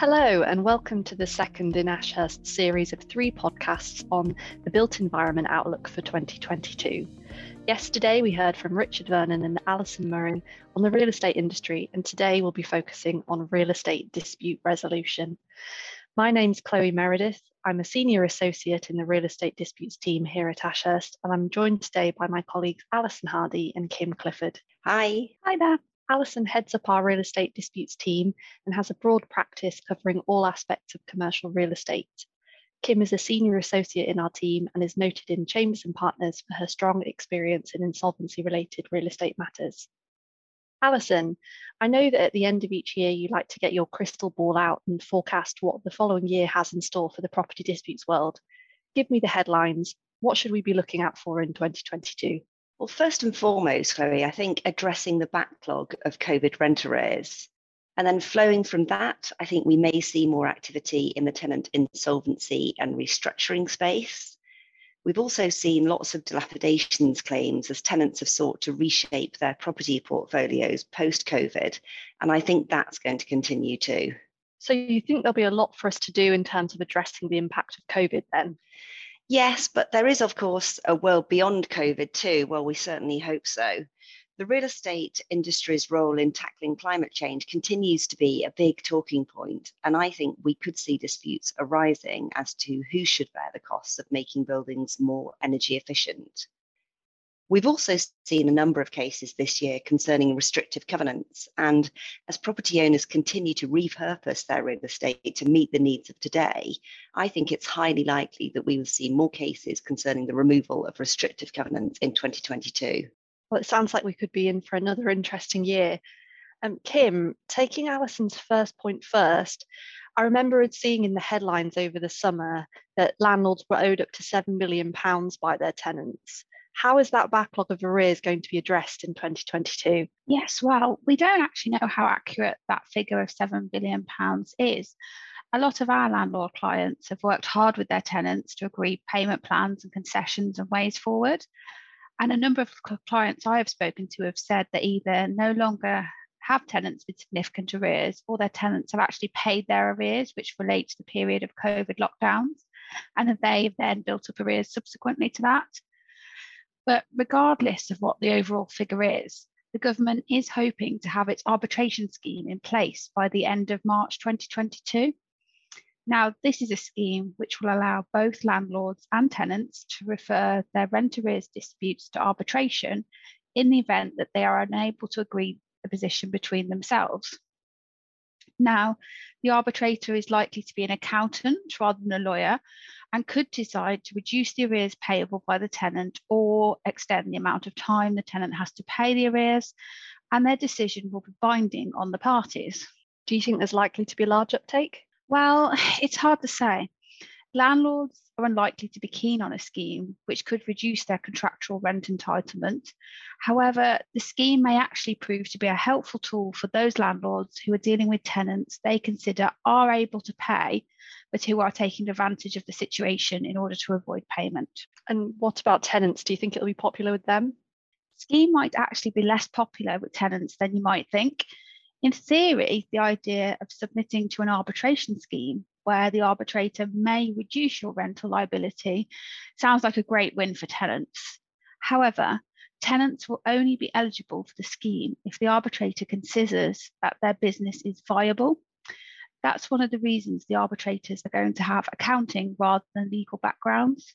Hello, and welcome to the second in Ashurst's series of three podcasts on the built environment outlook for 2022. Yesterday, we heard from Richard Vernon and Alison Murray on the real estate industry, and today we'll be focusing on real estate dispute resolution. My name's Chloe Meredith. I'm a senior associate in the real estate disputes team here at Ashurst, and I'm joined today by my colleagues Alison Hardy and Kim Clifford. Hi. Hi there. Alison heads up our real estate disputes team and has a broad practice covering all aspects of commercial real estate. Kim is a senior associate in our team and is noted in Chambers and Partners for her strong experience in insolvency related real estate matters. Alison, I know that at the end of each year you like to get your crystal ball out and forecast what the following year has in store for the property disputes world. Give me the headlines. What should we be looking out for in 2022? Well, first and foremost, Chloe, I think addressing the backlog of COVID rent arrears. And then flowing from that, I think we may see more activity in the tenant insolvency and restructuring space. We've also seen lots of dilapidations claims as tenants have sought to reshape their property portfolios post COVID. And I think that's going to continue too. So, you think there'll be a lot for us to do in terms of addressing the impact of COVID then? Yes, but there is, of course, a world beyond COVID too. Well, we certainly hope so. The real estate industry's role in tackling climate change continues to be a big talking point, and I think we could see disputes arising as to who should bear the costs of making buildings more energy efficient. We've also seen a number of cases this year concerning restrictive covenants. And as property owners continue to repurpose their real estate to meet the needs of today, I think it's highly likely that we will see more cases concerning the removal of restrictive covenants in 2022. Well, it sounds like we could be in for another interesting year. Um, Kim, taking Alison's first point first, I remember seeing in the headlines over the summer that landlords were owed up to £7 million by their tenants. How is that backlog of arrears going to be addressed in 2022? Yes, well, we don't actually know how accurate that figure of £7 billion is. A lot of our landlord clients have worked hard with their tenants to agree payment plans and concessions and ways forward. And a number of clients I have spoken to have said that either no longer have tenants with significant arrears or their tenants have actually paid their arrears, which relate to the period of COVID lockdowns. And they've then built up arrears subsequently to that. But regardless of what the overall figure is, the government is hoping to have its arbitration scheme in place by the end of March 2022. Now, this is a scheme which will allow both landlords and tenants to refer their rent arrears disputes to arbitration in the event that they are unable to agree a position between themselves. Now, the arbitrator is likely to be an accountant rather than a lawyer and could decide to reduce the arrears payable by the tenant or extend the amount of time the tenant has to pay the arrears, and their decision will be binding on the parties. Do you think there's likely to be a large uptake? Well, it's hard to say. Landlords are unlikely to be keen on a scheme which could reduce their contractual rent entitlement. However, the scheme may actually prove to be a helpful tool for those landlords who are dealing with tenants they consider are able to pay, but who are taking advantage of the situation in order to avoid payment. And what about tenants? Do you think it'll be popular with them? Scheme might actually be less popular with tenants than you might think. In theory, the idea of submitting to an arbitration scheme where the arbitrator may reduce your rental liability sounds like a great win for tenants. However, tenants will only be eligible for the scheme if the arbitrator considers that their business is viable. That's one of the reasons the arbitrators are going to have accounting rather than legal backgrounds.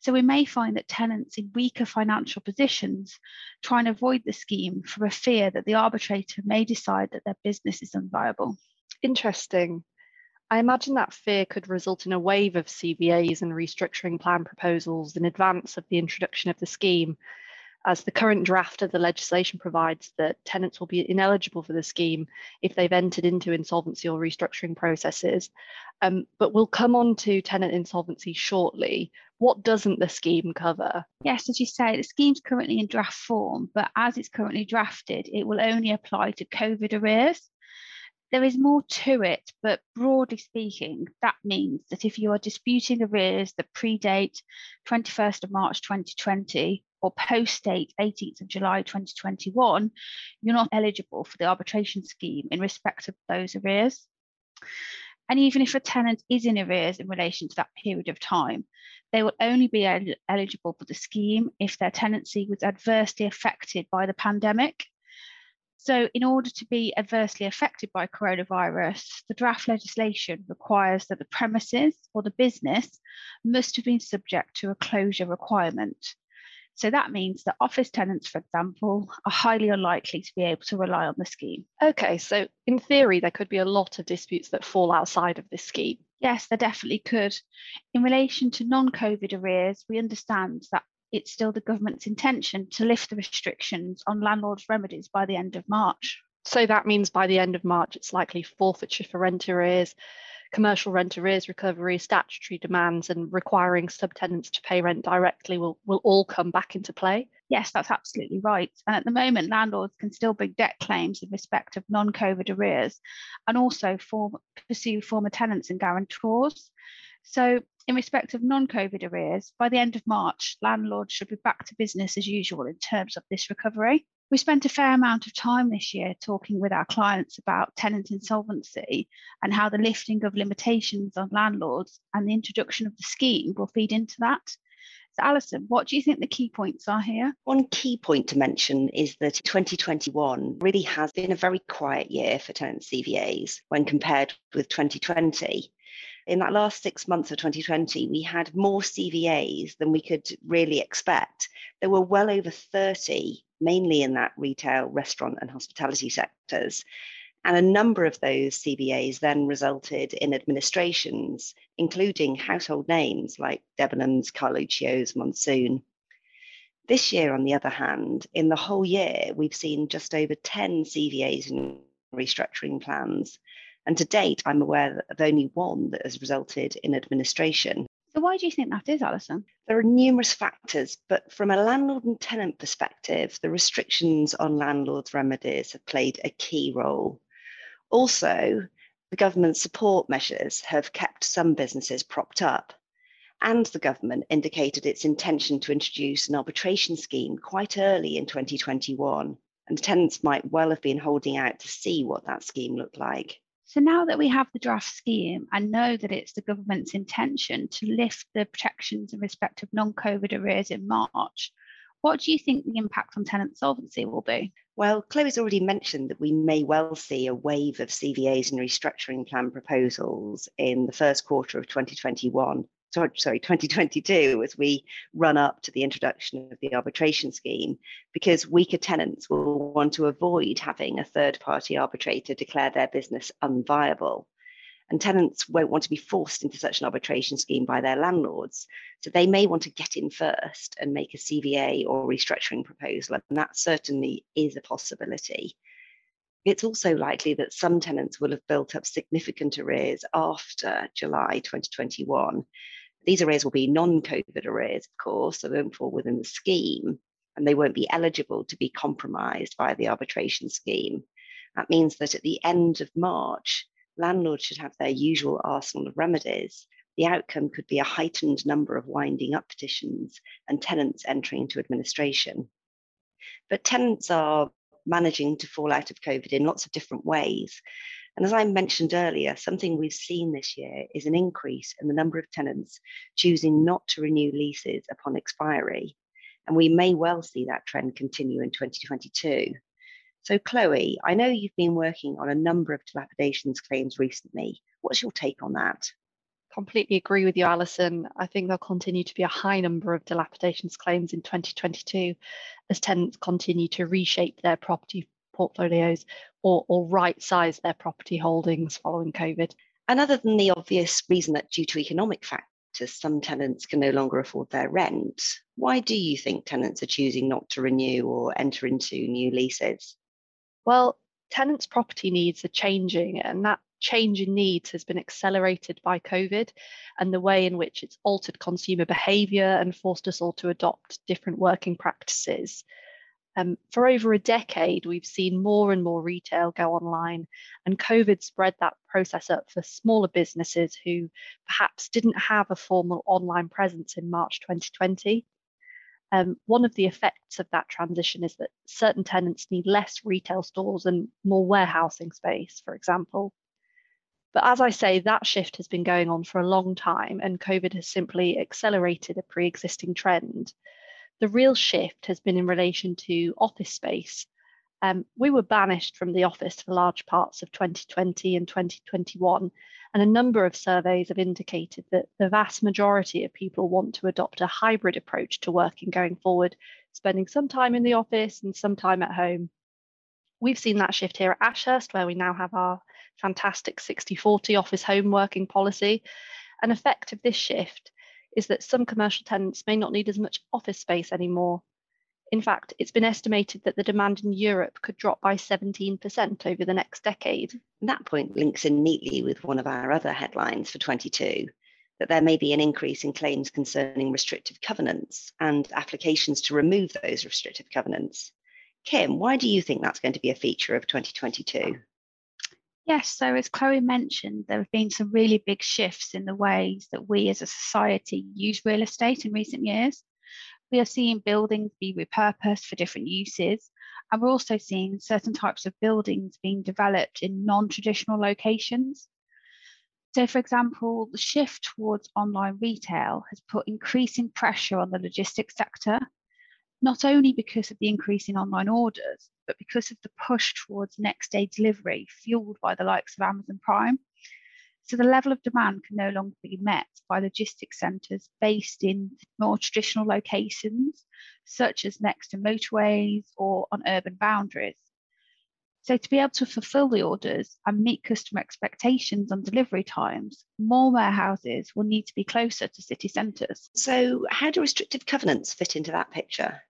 So we may find that tenants in weaker financial positions try and avoid the scheme for a fear that the arbitrator may decide that their business is unviable. Interesting. I imagine that fear could result in a wave of CVAs and restructuring plan proposals in advance of the introduction of the scheme, as the current draft of the legislation provides that tenants will be ineligible for the scheme if they've entered into insolvency or restructuring processes. Um, but we'll come on to tenant insolvency shortly. What doesn't the scheme cover? Yes, as you say, the scheme's currently in draft form, but as it's currently drafted, it will only apply to COVID arrears. There is more to it, but broadly speaking, that means that if you are disputing arrears that predate 21st of March 2020 or post date 18th of July 2021, you're not eligible for the arbitration scheme in respect of those arrears. And even if a tenant is in arrears in relation to that period of time, they will only be el- eligible for the scheme if their tenancy was adversely affected by the pandemic. So, in order to be adversely affected by coronavirus, the draft legislation requires that the premises or the business must have been subject to a closure requirement. So that means that office tenants, for example, are highly unlikely to be able to rely on the scheme. Okay, so in theory, there could be a lot of disputes that fall outside of this scheme. Yes, there definitely could. In relation to non COVID arrears, we understand that it's still the government's intention to lift the restrictions on landlords' remedies by the end of March. So that means by the end of March, it's likely forfeiture for rent arrears, commercial rent arrears recovery, statutory demands, and requiring subtenants to pay rent directly will, will all come back into play. Yes, that's absolutely right. And at the moment, landlords can still bring debt claims in respect of non COVID arrears and also form, pursue former tenants and guarantors. So, in respect of non COVID arrears, by the end of March, landlords should be back to business as usual in terms of this recovery. We spent a fair amount of time this year talking with our clients about tenant insolvency and how the lifting of limitations on landlords and the introduction of the scheme will feed into that. So, Alison, what do you think the key points are here? One key point to mention is that 2021 really has been a very quiet year for tenant CVAs when compared with 2020 in that last six months of 2020, we had more CVAs than we could really expect. There were well over 30 mainly in that retail, restaurant, and hospitality sectors. And a number of those CVAs then resulted in administrations, including household names like Debenhams, Carluccio's, Monsoon. This year, on the other hand, in the whole year, we've seen just over 10 CVAs and restructuring plans. And to date, I'm aware of only one that has resulted in administration. So, why do you think that is, Alison? There are numerous factors, but from a landlord and tenant perspective, the restrictions on landlords' remedies have played a key role. Also, the government's support measures have kept some businesses propped up. And the government indicated its intention to introduce an arbitration scheme quite early in 2021. And tenants might well have been holding out to see what that scheme looked like. So now that we have the draft scheme and know that it's the government's intention to lift the protections in respect of non-COVID arrears in March, what do you think the impact on tenant solvency will be? Well, Chloe's already mentioned that we may well see a wave of CVAs and restructuring plan proposals in the first quarter of 2021 sorry, sorry, 2022 as we run up to the introduction of the arbitration scheme, because weaker tenants will want to avoid having a third party arbitrator declare their business unviable. And tenants won't want to be forced into such an arbitration scheme by their landlords. So they may want to get in first and make a CVA or restructuring proposal. And that certainly is a possibility. It's also likely that some tenants will have built up significant arrears after July 2021 these arrears will be non-COVID arrears, of course, so they won't fall within the scheme, and they won't be eligible to be compromised by the arbitration scheme. That means that at the end of March, landlords should have their usual arsenal of remedies. The outcome could be a heightened number of winding up petitions and tenants entering into administration. But tenants are managing to fall out of COVID in lots of different ways. And as I mentioned earlier, something we've seen this year is an increase in the number of tenants choosing not to renew leases upon expiry. And we may well see that trend continue in 2022. So, Chloe, I know you've been working on a number of dilapidations claims recently. What's your take on that? Completely agree with you, Alison. I think there'll continue to be a high number of dilapidations claims in 2022 as tenants continue to reshape their property portfolios or, or right size their property holdings following COVID. And other than the obvious reason that due to economic factors, some tenants can no longer afford their rent, why do you think tenants are choosing not to renew or enter into new leases? Well, tenants' property needs are changing, and that change in needs has been accelerated by COVID and the way in which it's altered consumer behaviour and forced us all to adopt different working practices. Um, for over a decade, we've seen more and more retail go online, and COVID spread that process up for smaller businesses who perhaps didn't have a formal online presence in March 2020. Um, one of the effects of that transition is that certain tenants need less retail stores and more warehousing space, for example. But as I say, that shift has been going on for a long time, and COVID has simply accelerated a pre existing trend. The real shift has been in relation to office space. Um, we were banished from the office for large parts of 2020 and 2021, and a number of surveys have indicated that the vast majority of people want to adopt a hybrid approach to working going forward, spending some time in the office and some time at home. We've seen that shift here at Ashurst, where we now have our fantastic 60 40 office home working policy. An effect of this shift is that some commercial tenants may not need as much office space anymore. In fact, it's been estimated that the demand in Europe could drop by 17% over the next decade. That point links in neatly with one of our other headlines for 22 that there may be an increase in claims concerning restrictive covenants and applications to remove those restrictive covenants. Kim, why do you think that's going to be a feature of 2022? Yes, so as Chloe mentioned, there have been some really big shifts in the ways that we as a society use real estate in recent years. We are seeing buildings be repurposed for different uses, and we're also seeing certain types of buildings being developed in non traditional locations. So, for example, the shift towards online retail has put increasing pressure on the logistics sector not only because of the increase in online orders, but because of the push towards next day delivery fueled by the likes of Amazon Prime. So the level of demand can no longer be met by logistics centres based in more traditional locations, such as next to motorways or on urban boundaries. So to be able to fulfill the orders and meet customer expectations on delivery times, more warehouses will need to be closer to city centres. So how do restrictive covenants fit into that picture?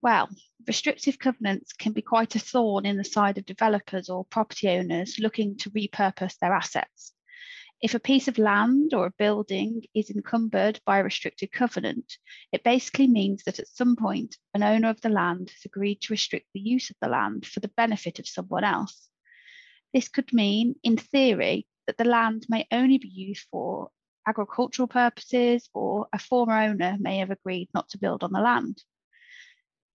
Well, restrictive covenants can be quite a thorn in the side of developers or property owners looking to repurpose their assets. If a piece of land or a building is encumbered by a restricted covenant, it basically means that at some point an owner of the land has agreed to restrict the use of the land for the benefit of someone else. This could mean, in theory, that the land may only be used for agricultural purposes or a former owner may have agreed not to build on the land.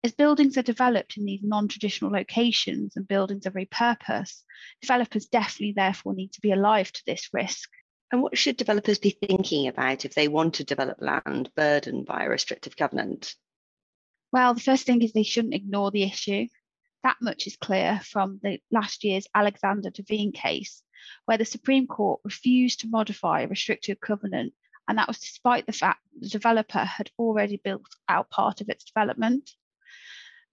As buildings are developed in these non-traditional locations and buildings are repurposed, developers definitely therefore need to be alive to this risk. And what should developers be thinking about if they want to develop land burdened by a restrictive covenant? Well, the first thing is they shouldn't ignore the issue. That much is clear from the last year's Alexander Devine case, where the Supreme Court refused to modify a restrictive covenant, and that was despite the fact the developer had already built out part of its development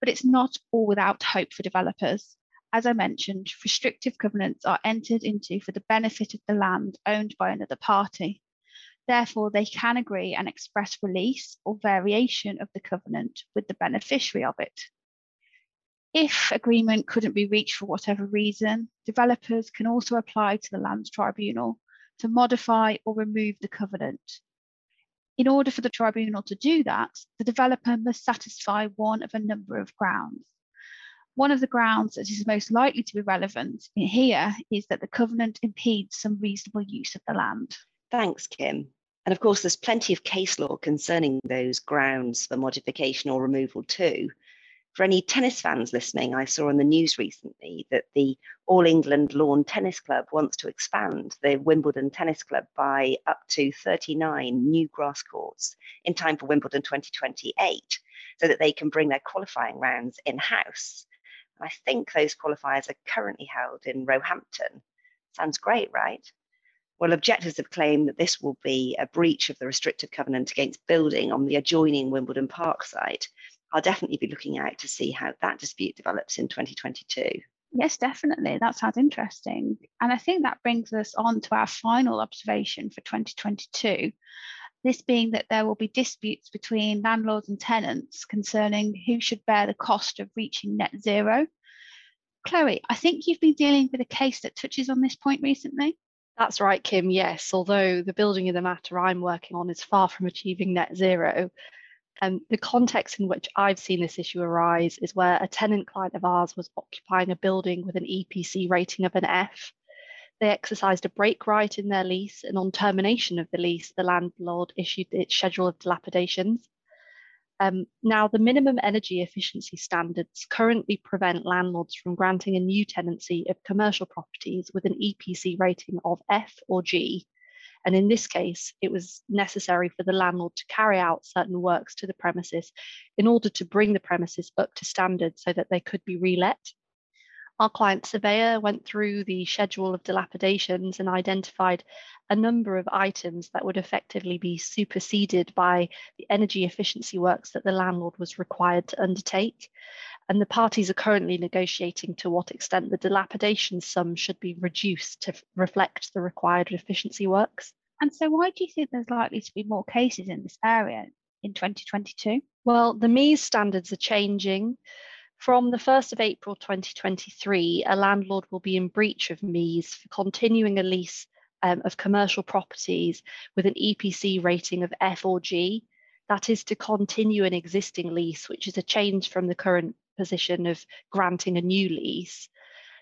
but it's not all without hope for developers. As I mentioned, restrictive covenants are entered into for the benefit of the land owned by another party. Therefore, they can agree an express release or variation of the covenant with the beneficiary of it. If agreement couldn't be reached for whatever reason, developers can also apply to the Lands Tribunal to modify or remove the covenant in order for the tribunal to do that, the developer must satisfy one of a number of grounds. One of the grounds that is most likely to be relevant here is that the covenant impedes some reasonable use of the land. Thanks, Kim. And of course, there's plenty of case law concerning those grounds for modification or removal too. For any tennis fans listening, I saw on the news recently that the All England Lawn Tennis Club wants to expand the Wimbledon Tennis Club by up to 39 new grass courts in time for Wimbledon 2028 so that they can bring their qualifying rounds in house. I think those qualifiers are currently held in Roehampton. Sounds great, right? Well, objectors have claimed that this will be a breach of the restrictive covenant against building on the adjoining Wimbledon Park site, I'll definitely be looking out to see how that dispute develops in 2022. Yes, definitely. That sounds interesting. And I think that brings us on to our final observation for 2022. This being that there will be disputes between landlords and tenants concerning who should bear the cost of reaching net zero. Chloe, I think you've been dealing with a case that touches on this point recently. That's right, Kim. Yes, although the building of the matter I'm working on is far from achieving net zero, um, the context in which I've seen this issue arise is where a tenant client of ours was occupying a building with an EPC rating of an F. They exercised a break right in their lease, and on termination of the lease, the landlord issued its schedule of dilapidations. Um, now, the minimum energy efficiency standards currently prevent landlords from granting a new tenancy of commercial properties with an EPC rating of F or G. And in this case, it was necessary for the landlord to carry out certain works to the premises in order to bring the premises up to standard so that they could be relet. Our client surveyor went through the schedule of dilapidations and identified a number of items that would effectively be superseded by the energy efficiency works that the landlord was required to undertake. And the parties are currently negotiating to what extent the dilapidation sum should be reduced to reflect the required efficiency works. And so, why do you think there's likely to be more cases in this area in 2022? Well, the MEES standards are changing. From the 1st of April 2023, a landlord will be in breach of MEES for continuing a lease um, of commercial properties with an EPC rating of F or G. That is to continue an existing lease, which is a change from the current position of granting a new lease.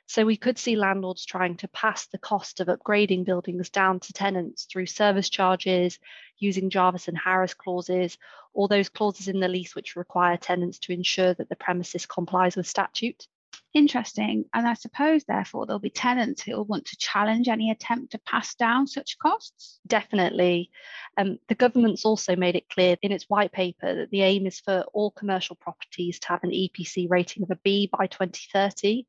So we could see landlords trying to pass the cost of upgrading buildings down to tenants through service charges, using Jervis and Harris clauses, or those clauses in the lease which require tenants to ensure that the premises complies with statute. Interesting. And I suppose, therefore, there'll be tenants who will want to challenge any attempt to pass down such costs? Definitely. Um, the government's also made it clear in its white paper that the aim is for all commercial properties to have an EPC rating of a B by 2030.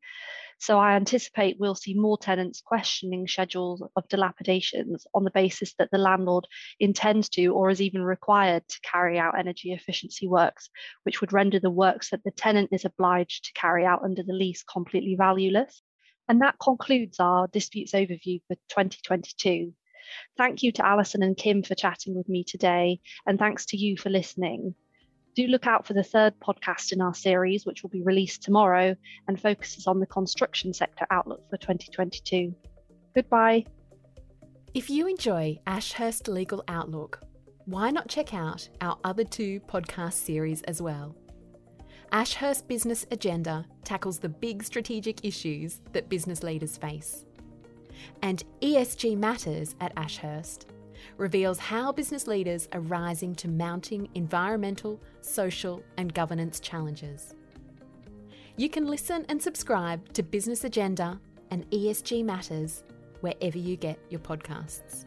So I anticipate we'll see more tenants questioning schedules of dilapidations on the basis that the landlord intends to or is even required to carry out energy efficiency works, which would render the works that the tenant is obliged to carry out under the lease completely valueless. And that concludes our disputes overview for 2022. Thank you to Alison and Kim for chatting with me today, and thanks to you for listening do look out for the third podcast in our series, which will be released tomorrow and focuses on the construction sector outlook for 2022. Goodbye. If you enjoy Ashurst Legal Outlook, why not check out our other two podcast series as well? Ashurst Business Agenda tackles the big strategic issues that business leaders face. And ESG Matters at Ashurst reveals how business leaders are rising to mounting environmental, social, and governance challenges. You can listen and subscribe to Business Agenda and ESG Matters wherever you get your podcasts.